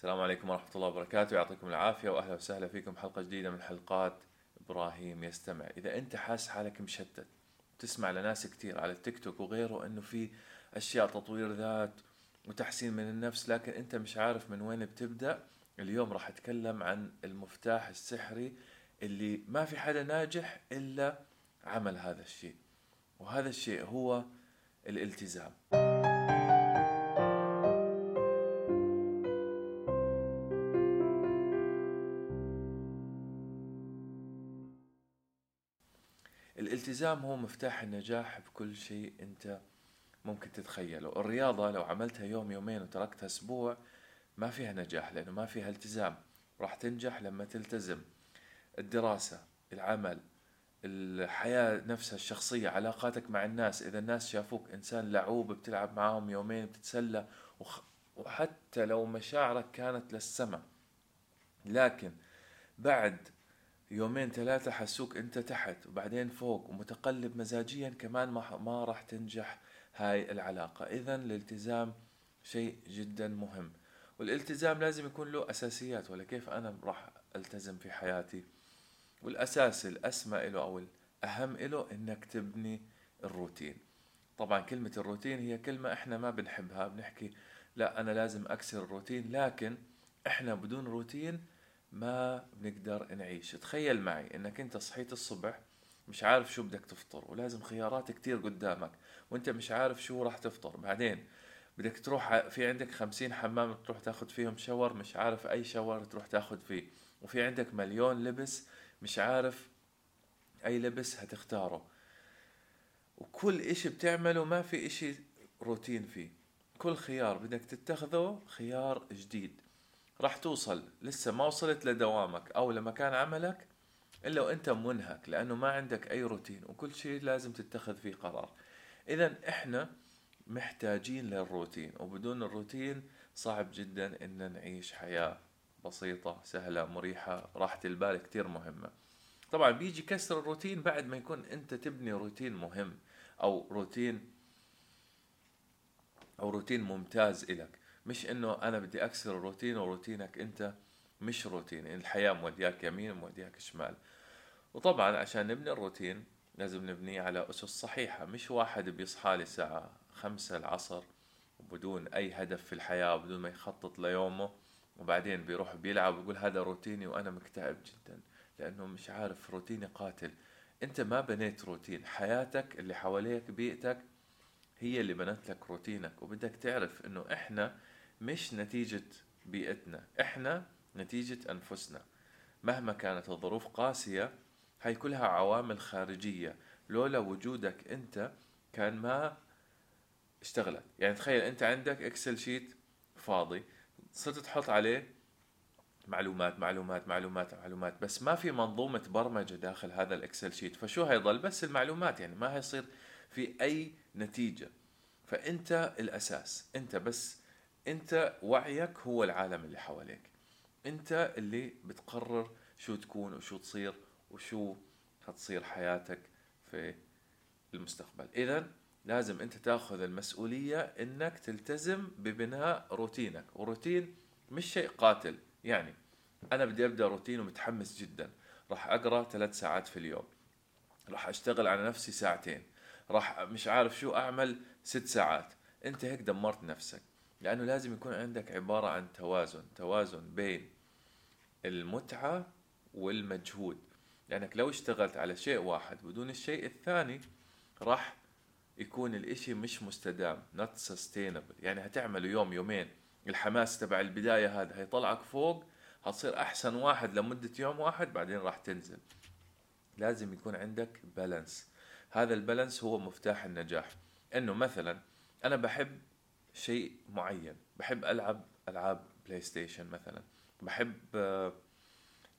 السلام عليكم ورحمة الله وبركاته. يعطيكم العافية وأهلا وسهلا فيكم. حلقة جديدة من حلقات إبراهيم يستمع. إذا أنت حاسس حالك مشتت تسمع لناس كتير على التيك توك وغيره أنه في أشياء تطوير ذات وتحسين من النفس لكن أنت مش عارف من وين بتبدأ. اليوم راح أتكلم عن المفتاح السحري اللي ما في حدا ناجح إلا عمل هذا الشيء وهذا الشيء هو الالتزام. الالتزام هو مفتاح النجاح بكل شيء أنت ممكن تتخيله. الرياضة لو عملتها يوم يومين وتركتها أسبوع ما فيها نجاح لأنه ما فيها التزام. راح تنجح لما تلتزم. الدراسة العمل الحياة نفسها الشخصية علاقاتك مع الناس. إذا الناس شافوك إنسان لعوب بتلعب معاهم يومين بتتسلى وخ... وحتى لو مشاعرك كانت للسماء. لكن بعد يومين ثلاثة حسوك انت تحت وبعدين فوق ومتقلب مزاجيا كمان ما, ما راح تنجح هاي العلاقة. اذا الالتزام شيء جدا مهم. والالتزام لازم يكون له أساسيات ولا كيف أنا راح ألتزم في حياتي؟ والأساس الأسمى له أو الأهم له إنك تبني الروتين. طبعا كلمة الروتين هي كلمة إحنا ما بنحبها بنحكي لا أنا لازم أكسر الروتين لكن إحنا بدون روتين ما بنقدر نعيش. تخيل معي إنك أنت صحيت الصبح مش عارف شو بدك تفطر ولازم خيارات كتير قدامك وأنت مش عارف شو راح تفطر. بعدين بدك تروح في عندك خمسين حمام تروح تاخد فيهم شاور مش عارف أي شاور تروح تاخد فيه وفي عندك مليون لبس مش عارف أي لبس هتختاره. وكل إشي بتعمله ما في إشي روتين فيه. كل خيار بدك تتخذه خيار جديد. راح توصل. لسه ما وصلت لدوامك أو لمكان عملك إلا وأنت منهك لأنه ما عندك أي روتين وكل شيء لازم تتخذ فيه قرار. اذا إحنا محتاجين للروتين وبدون الروتين صعب جدا إن نعيش حياة بسيطة سهلة مريحة راحة البال كتير مهمة. طبعا بيجي كسر الروتين بعد ما يكون أنت تبني روتين مهم أو روتين أو روتين ممتاز إلك. مش إنه أنا بدي أكسر الروتين وروتينك أنت مش روتين الحياة مودياك يمين ومودياك شمال. وطبعا عشان نبني الروتين لازم نبنيه على أسس صحيحة مش واحد بيصحى لي الساعة خمسة العصر وبدون أي هدف في الحياة وبدون ما يخطط ليومه وبعدين بيروح بيلعب ويقول هذا روتيني وأنا مكتئب جدا لأنه مش عارف روتيني قاتل. أنت ما بنيت روتين حياتك اللي حواليك بيئتك هي اللي بنت لك روتينك. وبدك تعرف إنه إحنا مش نتيجة بيئتنا إحنا نتيجة أنفسنا. مهما كانت الظروف قاسية هاي كلها عوامل خارجية. لولا وجودك أنت كان ما اشتغلت. يعني تخيل أنت عندك Excel sheet فاضي صرت تحط عليه معلومات معلومات معلومات معلومات بس ما في منظومة برمجة داخل هذا ال Excel sheet فشو هيضل بس المعلومات يعني ما هيصير في أي نتيجة. فأنت الأساس أنت بس انت وعيك هو العالم اللي حواليك. انت اللي بتقرر شو تكون وشو تصير وشو هتصير حياتك في المستقبل. إذا لازم انت تاخذ المسؤولية انك تلتزم ببناء روتينك. وروتين مش شيء قاتل. يعني أنا بدي أبدأ روتين ومتحمس جدا. راح أقرأ ثلاث ساعات في اليوم. راح أشتغل على نفسي ساعتين. راح مش عارف شو أعمل ست ساعات. انت هيك دمرت نفسك. لأنه لازم يكون عندك عبارة عن توازن توازن بين المتعة والمجهود. لأنك لو اشتغلت على شيء واحد بدون الشيء الثاني راح يكون الإشي مش مستدام not sustainable. يعني هتعمله يوم يومين. الحماس تبع البداية هذا هيطلعك فوق هتصير أحسن واحد لمدة يوم واحد بعدين راح تنزل. لازم يكون عندك balance هذا ال balance هو مفتاح النجاح. إنه مثلا أنا بحب شيء معين. بحب ألعب ألعاب بلاي ستيشن مثلا. بحب آه،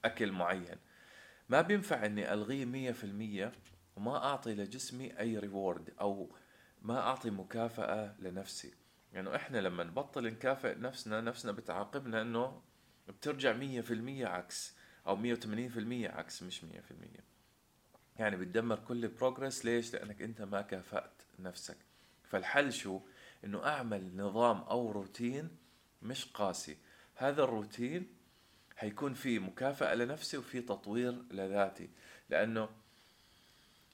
أكل معين. ما بينفع إني ألغيه مية في المية وما أعطي لجسمي أي reward أو ما أعطي مكافأة لنفسي. يعني إحنا لما نبطل نكافئ نفسنا نفسنا بتعاقبنا إنه بترجع مية في المية عكس أو مية وثمانين في المية عكس مش مية في المية. يعني بتدمر كل بروجرس ليش؟ لأنك أنت ما كافأت نفسك. فالحل شو؟ إنه أعمل نظام أو روتين مش قاسي. هذا الروتين حيكون فيه مكافأة لنفسي وفي تطوير لذاتي لأنه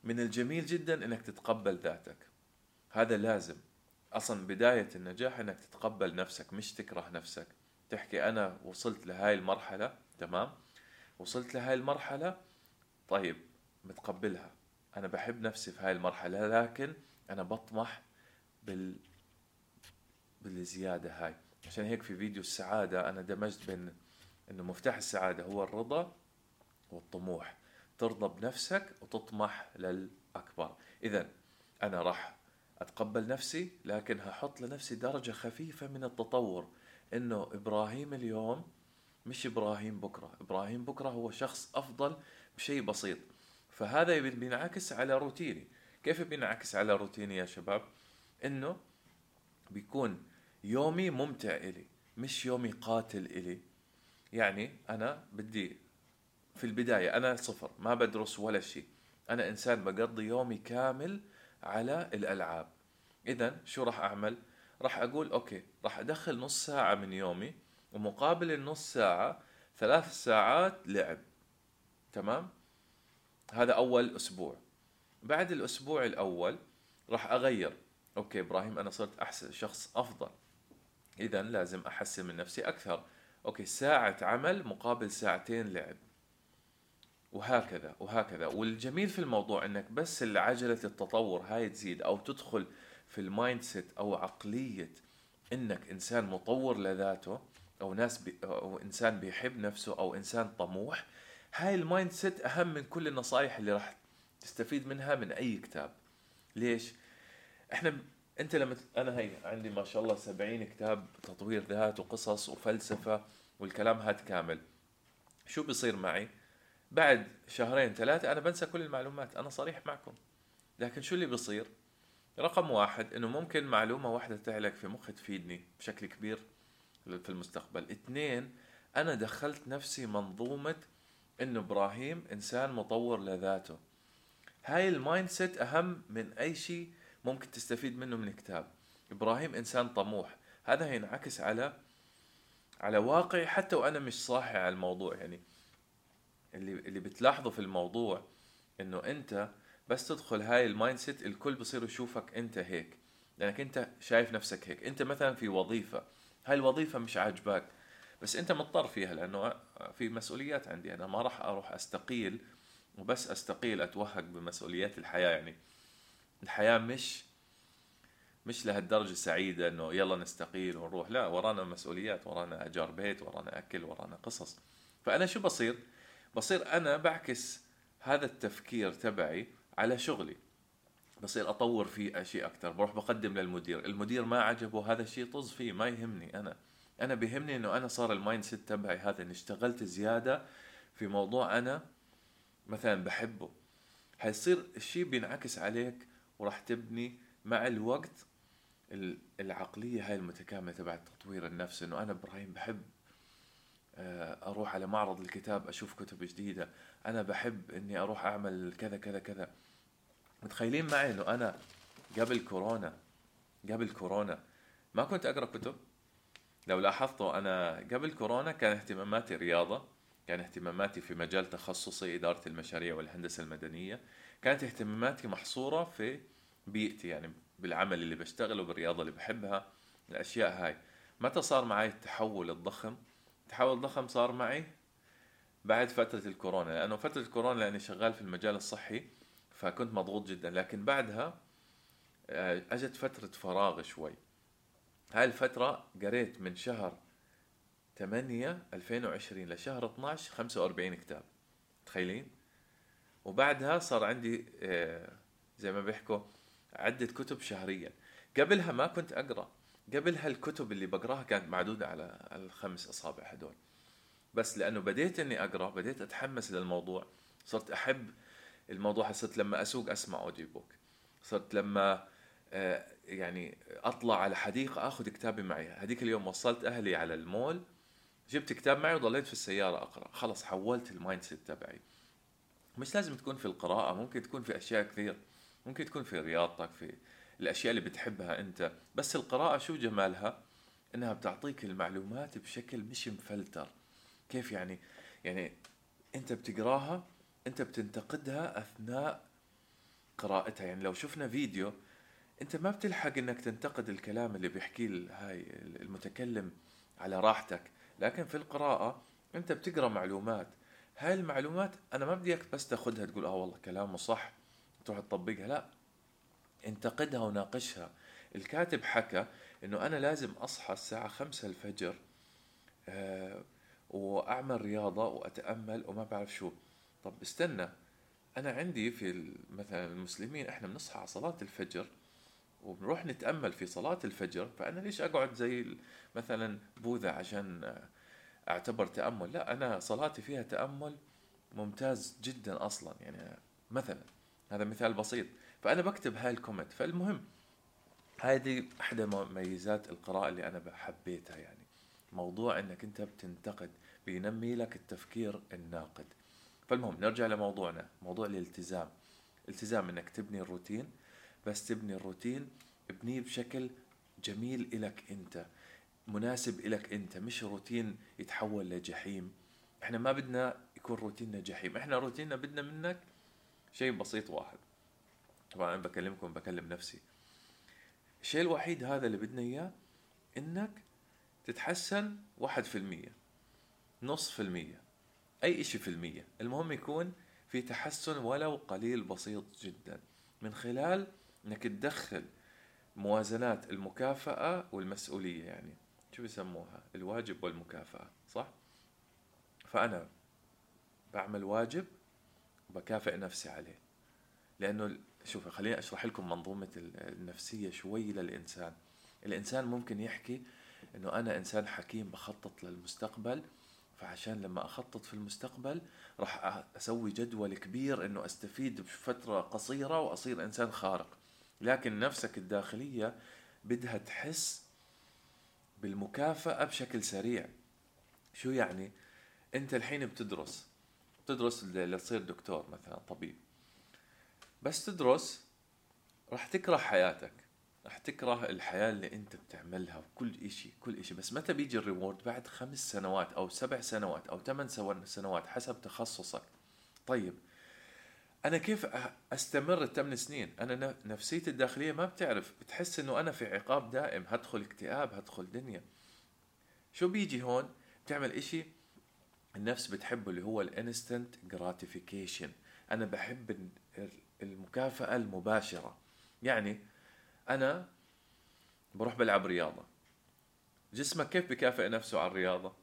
من الجميل جدا إنك تتقبل ذاتك. هذا لازم. أصلا بداية النجاح إنك تتقبل نفسك مش تكره نفسك. تحكي أنا وصلت لهاي المرحلة تمام؟ وصلت لهاي المرحلة طيب متقبلها. أنا بحب نفسي في هاي المرحلة لكن أنا بطمح بال بالزيادة هاي. عشان هيك في فيديو السعادة أنا دمجت بين إنه مفتاح السعادة هو الرضا والطموح. ترضى بنفسك وتطمح للأكبر. إذا أنا راح أتقبل نفسي لكن هحط لنفسي درجة خفيفة من التطور. إنه إبراهيم اليوم مش إبراهيم بكرة. إبراهيم بكرة هو شخص أفضل بشيء بسيط. فهذا بينعكس على روتيني. كيف بينعكس على روتيني يا شباب؟ إنه بيكون يومي ممتع إلي مش يومي قاتل إلي. يعني أنا بدي في البداية أنا صفر ما بدرس ولا شيء. أنا إنسان بقضي يومي كامل على الألعاب. إذا شو راح أعمل؟ راح أقول أوكي راح أدخل نص ساعة من يومي ومقابل النص ساعة ثلاث ساعات لعب. تمام؟ هذا أول أسبوع. بعد الأسبوع الأول راح أغير. okay إبراهيم أنا صرت أحسن شخص أفضل. إذا لازم أحسن من نفسي أكثر. okay ساعة عمل مقابل ساعتين لعب. وهكذا وهكذا. والجميل في الموضوع إنك بس عجلة التطور هاي تزيد أو تدخل في ال mindset أو عقلية إنك إنسان مطور لذاته أو ناس بي أو إنسان بيحب نفسه أو إنسان طموح هاي ال mindset أهم من كل النصائح اللي راح تستفيد منها من أي كتاب. ليش؟ إحنا أنت لما أنا هي عندي ما شاء الله سبعين كتاب تطوير ذات وقصص وفلسفة والكلام هاد كامل. شو بيصير معي؟ بعد شهرين ثلاثة أنا بنسى كل المعلومات أنا صريح معكم. لكن شو اللي بيصير؟ رقم واحد إنه ممكن معلومة واحدة تعلق في مخي تفيدني بشكل كبير في المستقبل. اثنين أنا دخلت نفسي منظومة إنه إبراهيم إنسان مطور لذاته. هاي ال mindset أهم من أي شيء ممكن تستفيد منه من كتاب إبراهيم إنسان طموح. هذا هينعكس على على واقعي حتى وأنا مش صاحي على الموضوع. يعني اللي اللي بتلاحظه في الموضوع إنه أنت بس تدخل هاي ال mindset الكل بصير يشوفك أنت هيك. لأنك أنت شايف نفسك هيك. أنت مثلا في وظيفة. هاي الوظيفة مش عاجباك. بس أنت مضطر فيها لأنه في مسؤوليات عندي. أنا ما راح أروح أستقيل وبس أستقيل اتوهق بمسؤوليات الحياة. يعني الحياة مش مش لهالدرجة سعيدة إنه يلا نستقيل ونروح. لا ورانا مسؤوليات ورانا أجار بيت ورانا أكل ورانا قصص. فأنا شو بصير؟ بصير أنا بعكس هذا التفكير تبعي على شغلي. بصير أطور فيه أشياء أكثر بروح بقدم للمدير. المدير ما عجبه هذا الشيء طز فيه ما يهمني أنا. أنا بيهمني إنه أنا صار ال mindset تبعي هذا إني اشتغلت زيادة في موضوع أنا مثلا بحبه. حيصير الشيء بينعكس عليك وراح تبني مع الوقت العقلية هاي المتكاملة تبع تطوير النفس. إنه أنا إبراهيم بحب آه، أروح على معرض الكتاب أشوف كتب جديدة. أنا بحب إني أروح أعمل كذا كذا كذا. متخيلين معي إنه أنا قبل كورونا قبل كورونا ما كنت أقرأ كتب. لو لاحظتوا أنا قبل كورونا كان اهتماماتي رياضة كان اهتماماتي في مجال تخصصي إدارة المشاريع والهندسة المدنية. كانت اهتماماتي محصورة في بيئتي يعني بالعمل اللي بشتغله بالرياضة اللي بحبها الأشياء هاي. متى صار معي التحول الضخم؟ التحول الضخم صار معي بعد فترة الكورونا. لأنه فترة الكورونا لأني شغال في المجال الصحي فكنت مضغوط جدا. لكن بعدها آه، أجت فترة فراغ شوي. هاي الفترة قريت من شهر 8 2020 لشهر 12 45 كتاب. تخيلين؟ وبعدها صار عندي آه، زي ما بيحكوا عدة كتب شهريا. قبلها ما كنت أقرأ. قبل هالكتب اللي بقراها كانت معدودة على الخمس أصابع هدول. بس لأنه بديت إني أقرأ بديت أتحمس للموضوع. صرت أحب الموضوع. صرت لما أسوق أسمع audiobook صرت لما آه، يعني أطلع على حديقة أخذ كتابي معي. هذيك اليوم وصلت أهلي على المول. جبت كتاب معي وضليت في السيارة أقرأ. خلص حولت ال mindset تبعي. مش لازم تكون في القراءة ممكن تكون في أشياء كثير. ممكن تكون في رياضتك في الأشياء اللي بتحبها أنت. بس القراءة شو جمالها؟ إنها بتعطيك المعلومات بشكل مش مفلتر. كيف يعني؟ يعني أنت بتقراها أنت بتنتقدها أثناء قراءتها. يعني لو شفنا فيديو أنت ما بتلحق إنك تنتقد الكلام اللي بيحكيه هاي المتكلم على راحتك. لكن في القراءة أنت بتقرأ معلومات. هاي المعلومات أنا ما بدي اياك بس تأخذها تقول آه والله كلامه صح. تروح تطبقها؟ لا. انتقدها وناقشها. الكاتب حكى إنه أنا لازم أصحى الساعة خمسة الفجر أه وأعمل رياضة وأتأمل وما بعرف شو. طب استنى أنا عندي في مثلا المسلمين إحنا بنصحى على صلاة الفجر وبنروح نتأمل في صلاة الفجر فأنا ليش أقعد زي مثلا بوذا عشان أعتبر تأمل؟ لا أنا صلاتي فيها تأمل ممتاز جدا أصلا. يعني مثلا هذا مثال بسيط. فأنا بكتب هاي الكومنت. فالمهم هذه إحدى مميزات القراءة اللي أنا حبيتها يعني. موضوع إنك أنت بتنتقد بينمي لك التفكير الناقد. فالمهم نرجع لموضوعنا موضوع الالتزام. التزام إنك تبني الروتين. بس تبني الروتين ابنيه بشكل جميل إلك أنت مناسب إلك أنت. مش روتين يتحول لجحيم. إحنا ما بدنا يكون روتيننا جحيم. إحنا روتيننا بدنا منك شيء بسيط واحد. طبعا أنا بكلمكم بكلم نفسي. الشيء الوحيد هذا اللي بدنا إياه إنك تتحسن واحد في المية نص في المية أي إشي في المية. المهم يكون في تحسن ولو قليل بسيط جدا. من خلال إنك تدخل موازنات المكافأة والمسؤولية يعني. شو بيسموها؟ الواجب والمكافأة صح؟ فأنا بعمل واجب وبكافئ نفسي عليه. لأنه شوف خليني أشرح لكم منظومة النفسية شوي للإنسان. الإنسان ممكن يحكي إنه أنا إنسان حكيم بخطط للمستقبل فعشان لما أخطط في المستقبل راح أسوي جدول كبير إنه أستفيد بفترة قصيرة وأصير إنسان خارق. لكن نفسك الداخلية بدها تحس بالمكافأة بشكل سريع. شو يعني؟ أنت الحين بتدرس. بتدرس لتصير دكتور مثلا طبيب. بس تدرس راح تكره حياتك. راح تكره الحياة اللي أنت بتعملها وكل إشي كل إشي. بس متى بيجي الريورد؟ بعد خمس سنوات أو سبع سنوات أو ثمان سنوات حسب تخصصك. طيب أنا كيف أستمر الثمان سنين؟ أنا نفسيتي الداخلية ما بتعرف. بتحس إنه أنا في عقاب دائم. هدخل اكتئاب هدخل دنيا. شو بيجي هون؟ بتعمل إشي النفس بتحبه اللي هو ال instant gratification أنا بحب المكافأة المباشرة. يعني أنا بروح بلعب رياضة. جسمك كيف بكافئ نفسه على الرياضة؟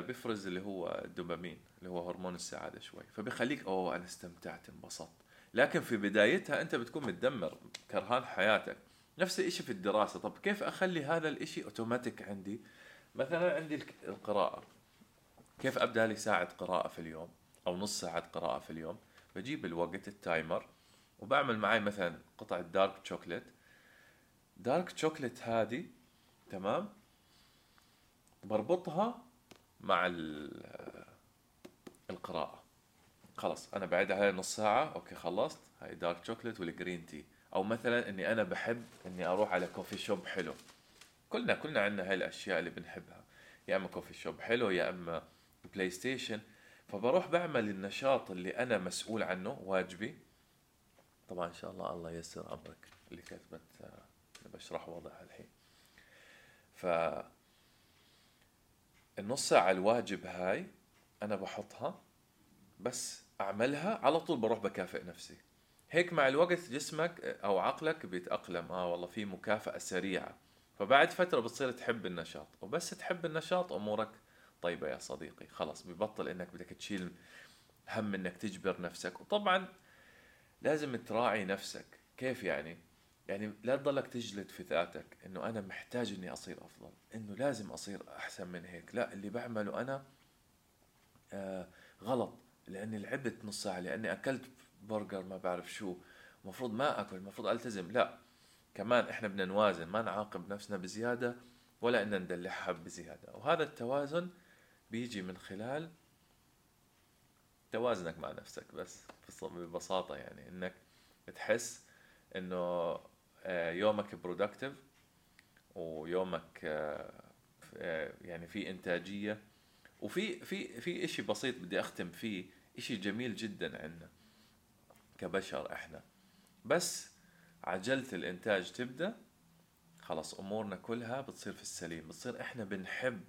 بيفرز اللي هو الدوبامين اللي هو هرمون السعادة شوي. فبيخليك أوه أنا استمتعت انبسطت. لكن في بدايتها أنت بتكون متدمر كرهان حياتك. نفس الشيء في الدراسة. طب كيف أخلي هذا الشيء اوتوماتيك عندي؟ مثلا عندي القراءة. كيف أبدأ لي ساعة قراءة في اليوم؟ أو نص ساعة قراءة في اليوم؟ بجيب الوقت ال timer وبعمل معي مثلا قطعة dark chocolate dark chocolate هذه تمام؟ بربطها مع القراءة. خلاص أنا بقعد عليها نص ساعة okay خلصت. هاي dark chocolate وال green tea أو مثلا إني أنا بحب إني أروح على coffee shop حلو. كلنا كلنا عندنا هاي الأشياء اللي بنحبها. يا إما coffee shop حلو يا إما PlayStation فبروح بعمل النشاط اللي أنا مسؤول عنه واجبي. طبعا إن شاء الله الله ييسر أمرك اللي كتبت بشرح وضعها الحين. ف النص ساعة الواجب هاي أنا بحطها بس أعملها على طول بروح بكافئ نفسي. هيك مع الوقت جسمك أو عقلك بيتأقلم. آه والله في مكافأة سريعة. فبعد فترة بتصير تحب النشاط. وبس تحب النشاط أمورك طيبة يا صديقي. خلاص ببطل إنك بدك تشيل هم إنك تجبر نفسك. وطبعا لازم تراعي نفسك. كيف يعني؟ يعني لا تضلك تجلد في ذاتك إنه أنا محتاج إني أصير أفضل إنه لازم أصير أحسن من هيك. لا اللي بعمله أنا آه غلط لأني لعبت نص ساعة لأني أكلت برجر ما بعرف شو. المفروض ما أكل المفروض ألتزم. لا كمان إحنا بدنا نوازن ما نعاقب نفسنا بزيادة ولا ان ندلعها بزيادة. وهذا التوازن بيجي من خلال توازنك مع نفسك بس ببساطة يعني إنك تحس إنه آه، يومك برودكتيف ويومك آه، آه، يعني في إنتاجية وفي في في إشي بسيط بدي أختم فيه إشي جميل جدا عندنا كبشر إحنا. بس عجلة الإنتاج تبدأ خلاص أمورنا كلها بتصير في السليم بتصير إحنا بنحب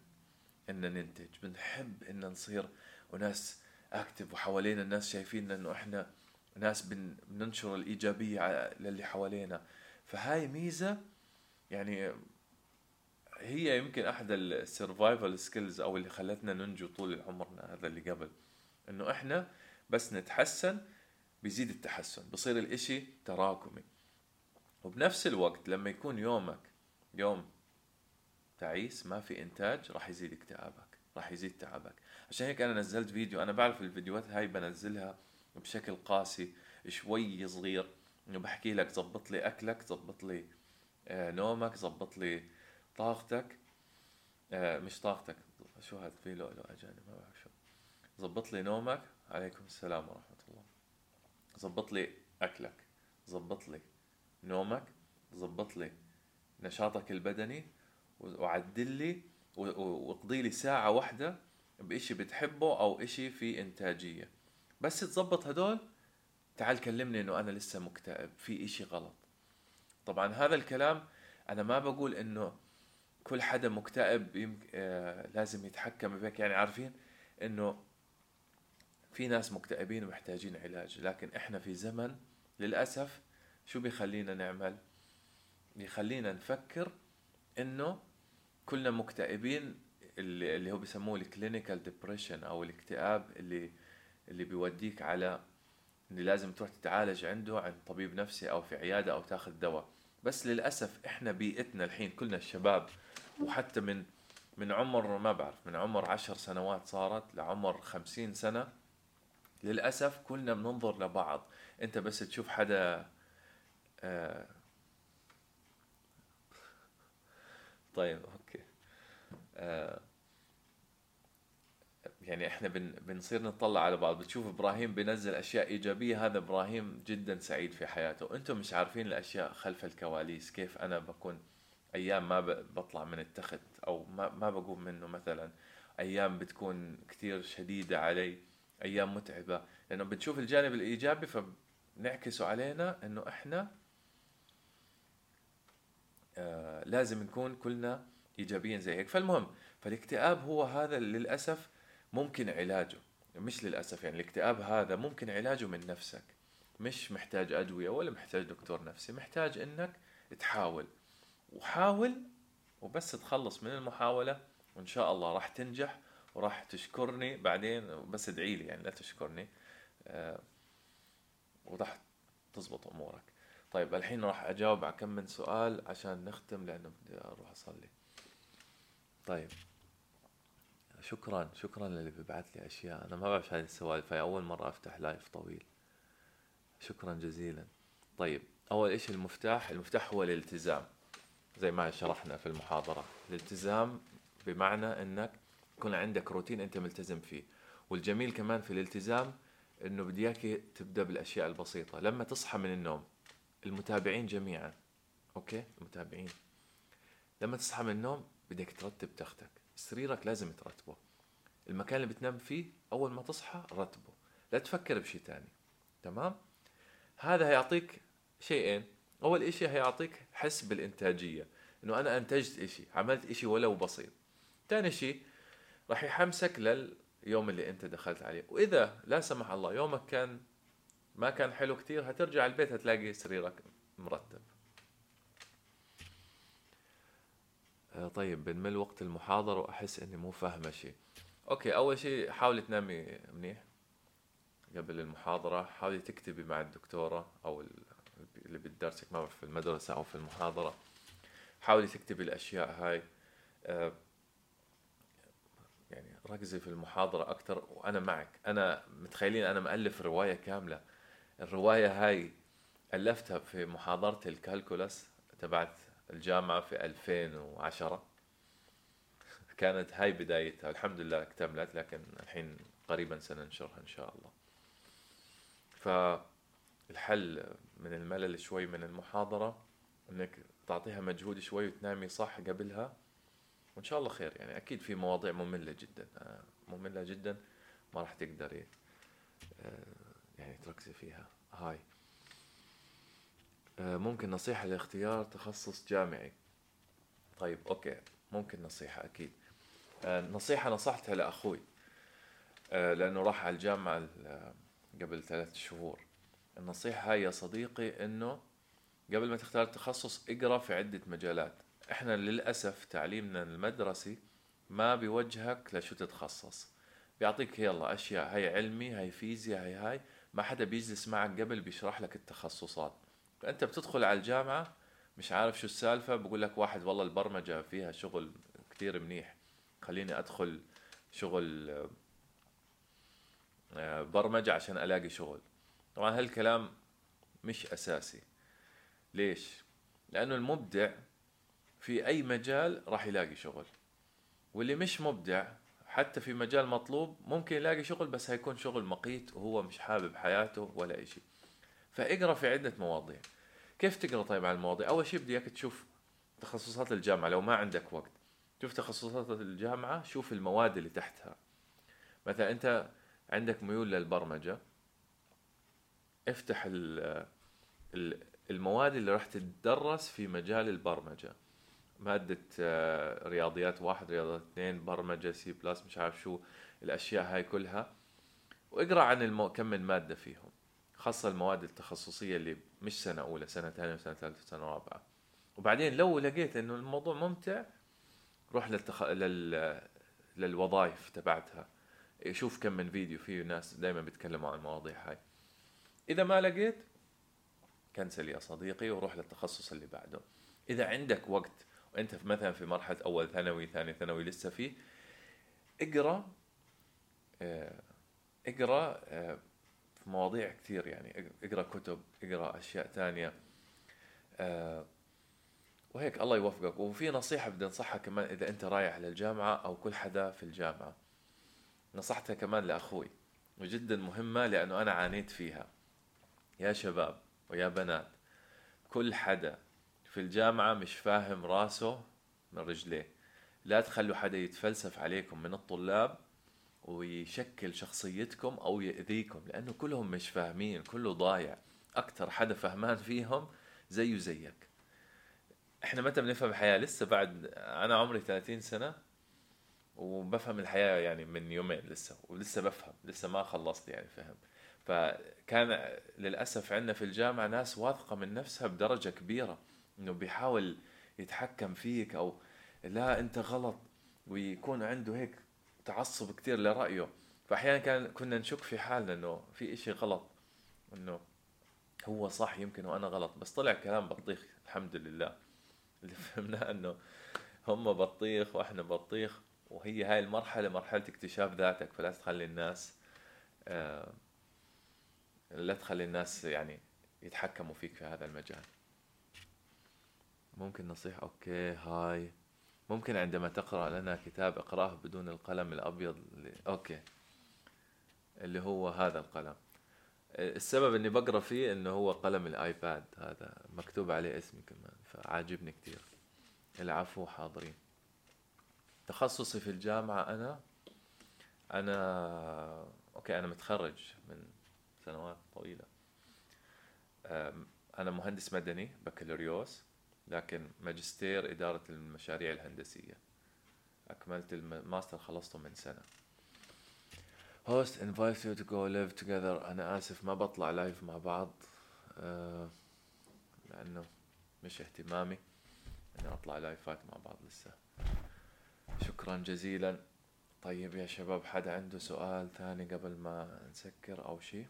إن ننتج بنحب إن نصير وناس active وحوالينا الناس شايفين إنه إحنا ناس بننشر الإيجابية للي حوالينا. فهاي ميزة يعني هي يمكن أحد ال survival skills أو اللي خلتنا ننجو طول عمرنا هذا اللي قبل. إنه إحنا بس نتحسن بيزيد التحسن بصير الإشي تراكمي. وبنفس الوقت لما يكون يومك يوم تعيس ما في إنتاج راح يزيد اكتئابك راح يزيد تعبك. عشان هيك أنا نزلت فيديو أنا بعرف الفيديوهات هاي بنزلها بشكل قاسي شوي صغير. انه بحكي لك زبط لي أكلك زبط لي آه، نومك زبط لي طاقتك. آه، مش طاقتك. شو هذا؟ في لؤلؤ أجانب ما بعرف شو. زبط لي نومك. عليكم السلام ورحمة الله. زبط لي أكلك. زبط لي نومك. زبط لي نشاطك البدني. وعدل لي واقضي لي ساعة واحدة بإشي بتحبه أو إشي في إنتاجية. بس تزبط هدول تعال كلمني إنه أنا لسه مكتئب في إشي غلط. طبعا هذا الكلام أنا ما بقول إنه كل حدا مكتئب يمك... آه لازم يتحكم بك. يعني عارفين إنه في ناس مكتئبين ومحتاجين علاج لكن إحنا في زمن للأسف شو بيخلينا نعمل؟ بيخلينا نفكر إنه كلنا مكتئبين اللي, اللي هو بيسموه ال clinical depression أو الاكتئاب اللي اللي بيوديك على اللي لازم تروح تتعالج عنده عند طبيب نفسي أو في عيادة أو تاخذ دواء. بس للأسف إحنا بيئتنا الحين كلنا الشباب وحتى من من عمر ما بعرف من عمر عشر سنوات صارت لعمر خمسين سنة. للأسف كلنا بننظر لبعض. أنت بس تشوف حدا آه طيب يعني إحنا بن بنصير نطلع على بعض بتشوف إبراهيم بينزل أشياء إيجابية هذا إبراهيم جدا سعيد في حياته. أنتم مش عارفين الأشياء خلف الكواليس كيف أنا بكون أيام ما بطلع من التخت أو ما ما بقوم منه مثلا. أيام بتكون كثير شديدة علي أيام متعبة. لأنه بنشوف الجانب الإيجابي فبنعكسه علينا إنه إحنا آه لازم نكون كلنا ايجابيين زي هيك. فالمهم فالاكتئاب هو هذا للأسف ممكن علاجه. مش للأسف يعني الاكتئاب هذا ممكن علاجه من نفسك. مش محتاج أدوية ولا محتاج دكتور نفسي. محتاج إنك تحاول. وحاول وبس تخلص من المحاولة وإن شاء الله راح تنجح وراح تشكرني. بعدين بس ادعي لي يعني لا تشكرني. آه وراح تزبط أمورك. طيب الحين راح أجاوب على كم من سؤال عشان نختم لأنه بدي أروح أصلي. طيب. شكرا شكرا للي بيبعث لي أشياء. أنا ما بعرف هذه السوالف. هاي أول مرة أفتح لايف طويل. شكرا جزيلا. طيب أول إشي المفتاح المفتاح هو الالتزام. زي ما شرحنا في المحاضرة. الالتزام بمعنى إنك يكون عندك روتين أنت ملتزم فيه. والجميل كمان في الالتزام إنه بدي إياك تبدأ بالأشياء البسيطة. لما تصحى من النوم المتابعين جميعا أوكي؟ المتابعين. لما تصحى من النوم بدك ترتب تختك. سريرك لازم ترتبه. المكان اللي بتنام فيه أول ما تصحى رتبه. لا تفكر بشيء تاني. تمام؟ هذا هيعطيك شيئين. أول إشي هيعطيك حس بالإنتاجية. إنه أنا أنتجت إشي عملت إشي ولو بسيط. ثاني شيء راح يحمسك لليوم اللي أنت دخلت عليه. وإذا لا سمح الله يومك كان ما كان حلو كتير هترجع البيت هتلاقي سريرك مرتب آه، طيب بنمل وقت المحاضرة وأحس إني مو فاهمة شيء. okay أول شيء حاولي تنامي منيح قبل المحاضرة. حاولي تكتبي مع الدكتورة أو اللي بتدرسك ما في المدرسة أو في المحاضرة. حاولي تكتبي الأشياء هاي. آه، يعني ركزي في المحاضرة أكتر. وأنا معك أنا متخيلين أنا مؤلف رواية كاملة. الرواية هاي ألفتها في محاضرة ال calculus تبعت الجامعة في 2010 كانت هاي بدايتها. الحمد لله اكتملت لكن الحين قريبا سننشرها إن شاء الله. فالحل من الملل شوي من المحاضرة إنك تعطيها مجهود شوي وتنامي صح قبلها وإن شاء الله خير. يعني أكيد في مواضيع مملة جدا. مملة جدا ما راح تقدري آه، يعني تركزي فيها. هاي. ممكن نصيحة لاختيار تخصص جامعي. طيب أوكي ممكن نصيحة أكيد. نصيحة نصحتها لأخوي لأنه راح على الجامعة قبل ثلاث شهور. النصيحة هاي يا صديقي إنه قبل ما تختار التخصص اقرأ في عدة مجالات. إحنا للأسف تعليمنا المدرسي ما بيوجهك لشو تتخصص. بيعطيك يلا أشياء هاي علمي هاي فيزياء هاي هاي. ما حدا بيجلس معك قبل بيشرح لك التخصصات. فانت بتدخل على الجامعة مش عارف شو السالفة بقول لك واحد والله البرمجة فيها شغل كتير منيح. خليني أدخل شغل آه، برمجة عشان ألاقي شغل. طبعا هالكلام مش أساسي. ليش؟ لأنه المبدع في أي مجال راح يلاقي شغل. واللي مش مبدع حتى في مجال مطلوب ممكن يلاقي شغل بس هيكون شغل مقيت وهو مش حابب حياته ولا شيء فاقرأ في عدة مواضيع. كيف تقرأ طيب على المواضيع؟ أول شيء بدي إياك تشوف تخصصات الجامعة لو ما عندك وقت. شوف تخصصات الجامعة شوف المواد اللي تحتها. مثلا أنت عندك ميول للبرمجة. افتح المواد اللي راح تدرس في مجال البرمجة. مادة آه، رياضيات واحد رياضيات اثنين برمجة C plus مش عارف شو الأشياء هاي كلها. واقرأ عن المو... كم من مادة فيهم. خاصة المواد التخصصية اللي مش سنة أولى سنة ثانية وسنة ثالثة وسنة رابعة. وبعدين لو لقيت إنه الموضوع ممتع روح للتخ... لل... للوظائف تبعتها. شوف كم من فيديو فيه ناس دائما بيتكلموا عن المواضيع هاي. إذا ما لقيت كنسل يا صديقي وروح للتخصص اللي بعده. إذا عندك وقت وأنت في مثلا في مرحلة أول ثانوي ثاني ثانوي لسه فيه اقرأ آه، اقرأ آه، مواضيع كثير يعني. أقرأ كتب أقرأ أشياء ثانية. آه، وهيك الله يوفقك. وفي نصيحة بدي أنصحها كمان إذا أنت رايح للجامعة أو كل حدا في الجامعة. نصحتها كمان لأخوي وجدا مهمة لأنه أنا عانيت فيها. يا شباب ويا بنات كل حدا في الجامعة مش فاهم راسه من رجليه. لا تخلوا حدا يتفلسف عليكم من الطلاب ويشكل شخصيتكم أو يأذيكم لأنه كلهم مش فاهمين كله ضايع. أكتر حدا فهمان فيهم زيه زيك. إحنا متى بنفهم الحياة؟ لسه بعد أنا عمري 30 سنة وبفهم الحياة يعني من يومين لسه ولسه بفهم لسه ما خلصت يعني فهم فكان للأسف عندنا في الجامعة ناس واثقة من نفسها بدرجة كبيرة إنه بيحاول يتحكم فيك أو لا أنت غلط ويكون عنده هيك تعصب كتير لرأيه. فأحيانا كان كنا نشك في حالنا إنه في إشي غلط إنه هو صح يمكن وأنا غلط بس طلع كلام بطيخ الحمد لله. اللي فهمناه إنه هم بطيخ وإحنا بطيخ وهي هاي المرحلة مرحلة اكتشاف ذاتك. فلا تخلي الناس آه لا تخلي الناس يعني يتحكموا فيك في هذا المجال. ممكن نصيحة؟ okay هاي. ممكن عندما تقرأ لنا كتاب اقرأه بدون القلم الأبيض اللي... okay. اللي هو هذا القلم. السبب إني بقرأ فيه إنه هو قلم ال iPad. هذا مكتوب عليه اسمي كمان فعاجبني كتير. العفو حاضرين. تخصصي في الجامعة أنا أنا okay أنا متخرج من سنوات طويلة. أنا مهندس مدني بكالوريوس. لكن ماجستير إدارة المشاريع الهندسية. أكملت الماستر خلصته من سنة. Host invite you to go live together. أنا آسف ما بطلع live مع بعض. آه لأنه مش اهتمامي أني أطلع لايفات مع بعض لسه. شكرا جزيلا. طيب يا شباب حدا عنده سؤال ثاني قبل ما نسكر أو شيء؟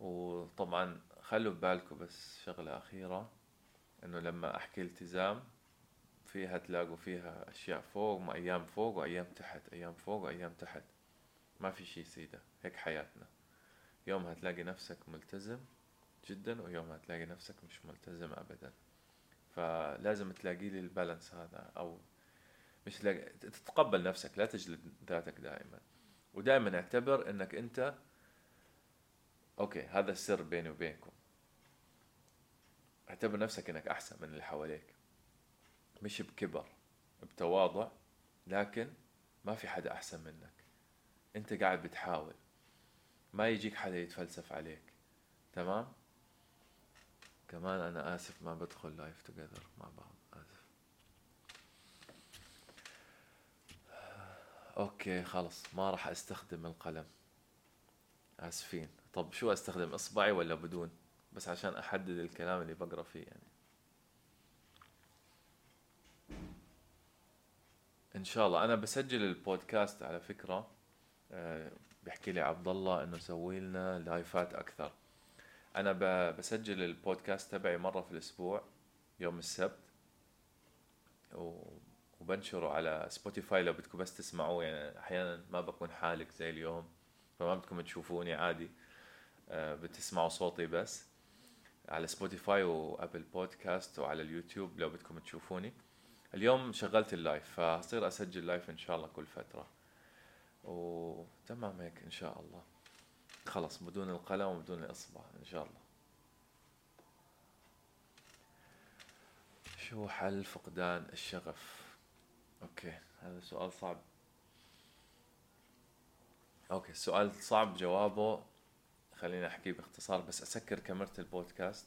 وطبعا خلوا ببالكم بس شغلة أخيرة إنه لما أحكي التزام فيها تلاقوا فيها أشياء فوق ما أيام فوق وأيام تحت أيام فوق وأيام تحت. ما في شي سيدة هيك حياتنا. يوم هتلاقي نفسك ملتزم جدا ويوم هتلاقي نفسك مش ملتزم أبدا. فلازم تلاقي لي البالانس هذا أو مش تلاقي تتقبل نفسك لا تجلد ذاتك دائما. ودائما أعتبر إنك أنت أوكي هذا السر بيني وبينكم. اعتبر نفسك إنك أحسن من اللي حواليك. مش بكبر بتواضع لكن ما في حدا أحسن منك. أنت قاعد بتحاول. ما يجيك حدا يتفلسف عليك. تمام؟ كمان أنا آسف ما بدخل live together مع بعض آسف. okay خلص. ما راح أستخدم القلم. آسفين. طب شو أستخدم؟ إصبعي ولا بدون؟ بس عشان أحدد الكلام اللي بقرأ فيه يعني. إن شاء الله. أنا بسجل البودكاست على فكرة آه، بيحكي لي عبد الله إنه سوي لنا live ات أكثر. أنا بسجل البودكاست تبعي مرة في الأسبوع يوم السبت. وبنشره على Spotify لو بدكم بس تسمعوه. يعني أحيانا ما بكون حالك زي اليوم فما بدكم تشوفوني عادي آه، بتسمعوا صوتي بس. على Spotify و Apple Podcast وعلى اليوتيوب لو بدكم تشوفوني. اليوم شغلت ال live فهصير أسجل live إن شاء الله كل فترة. وتمام هيك إن شاء الله. خلص بدون القلم وبدون الإصبع إن شاء الله. شو حل فقدان الشغف؟ okay هذا سؤال صعب. okay السؤال صعب جوابه. خليني أحكي باختصار بس أسكر كاميرا البودكاست.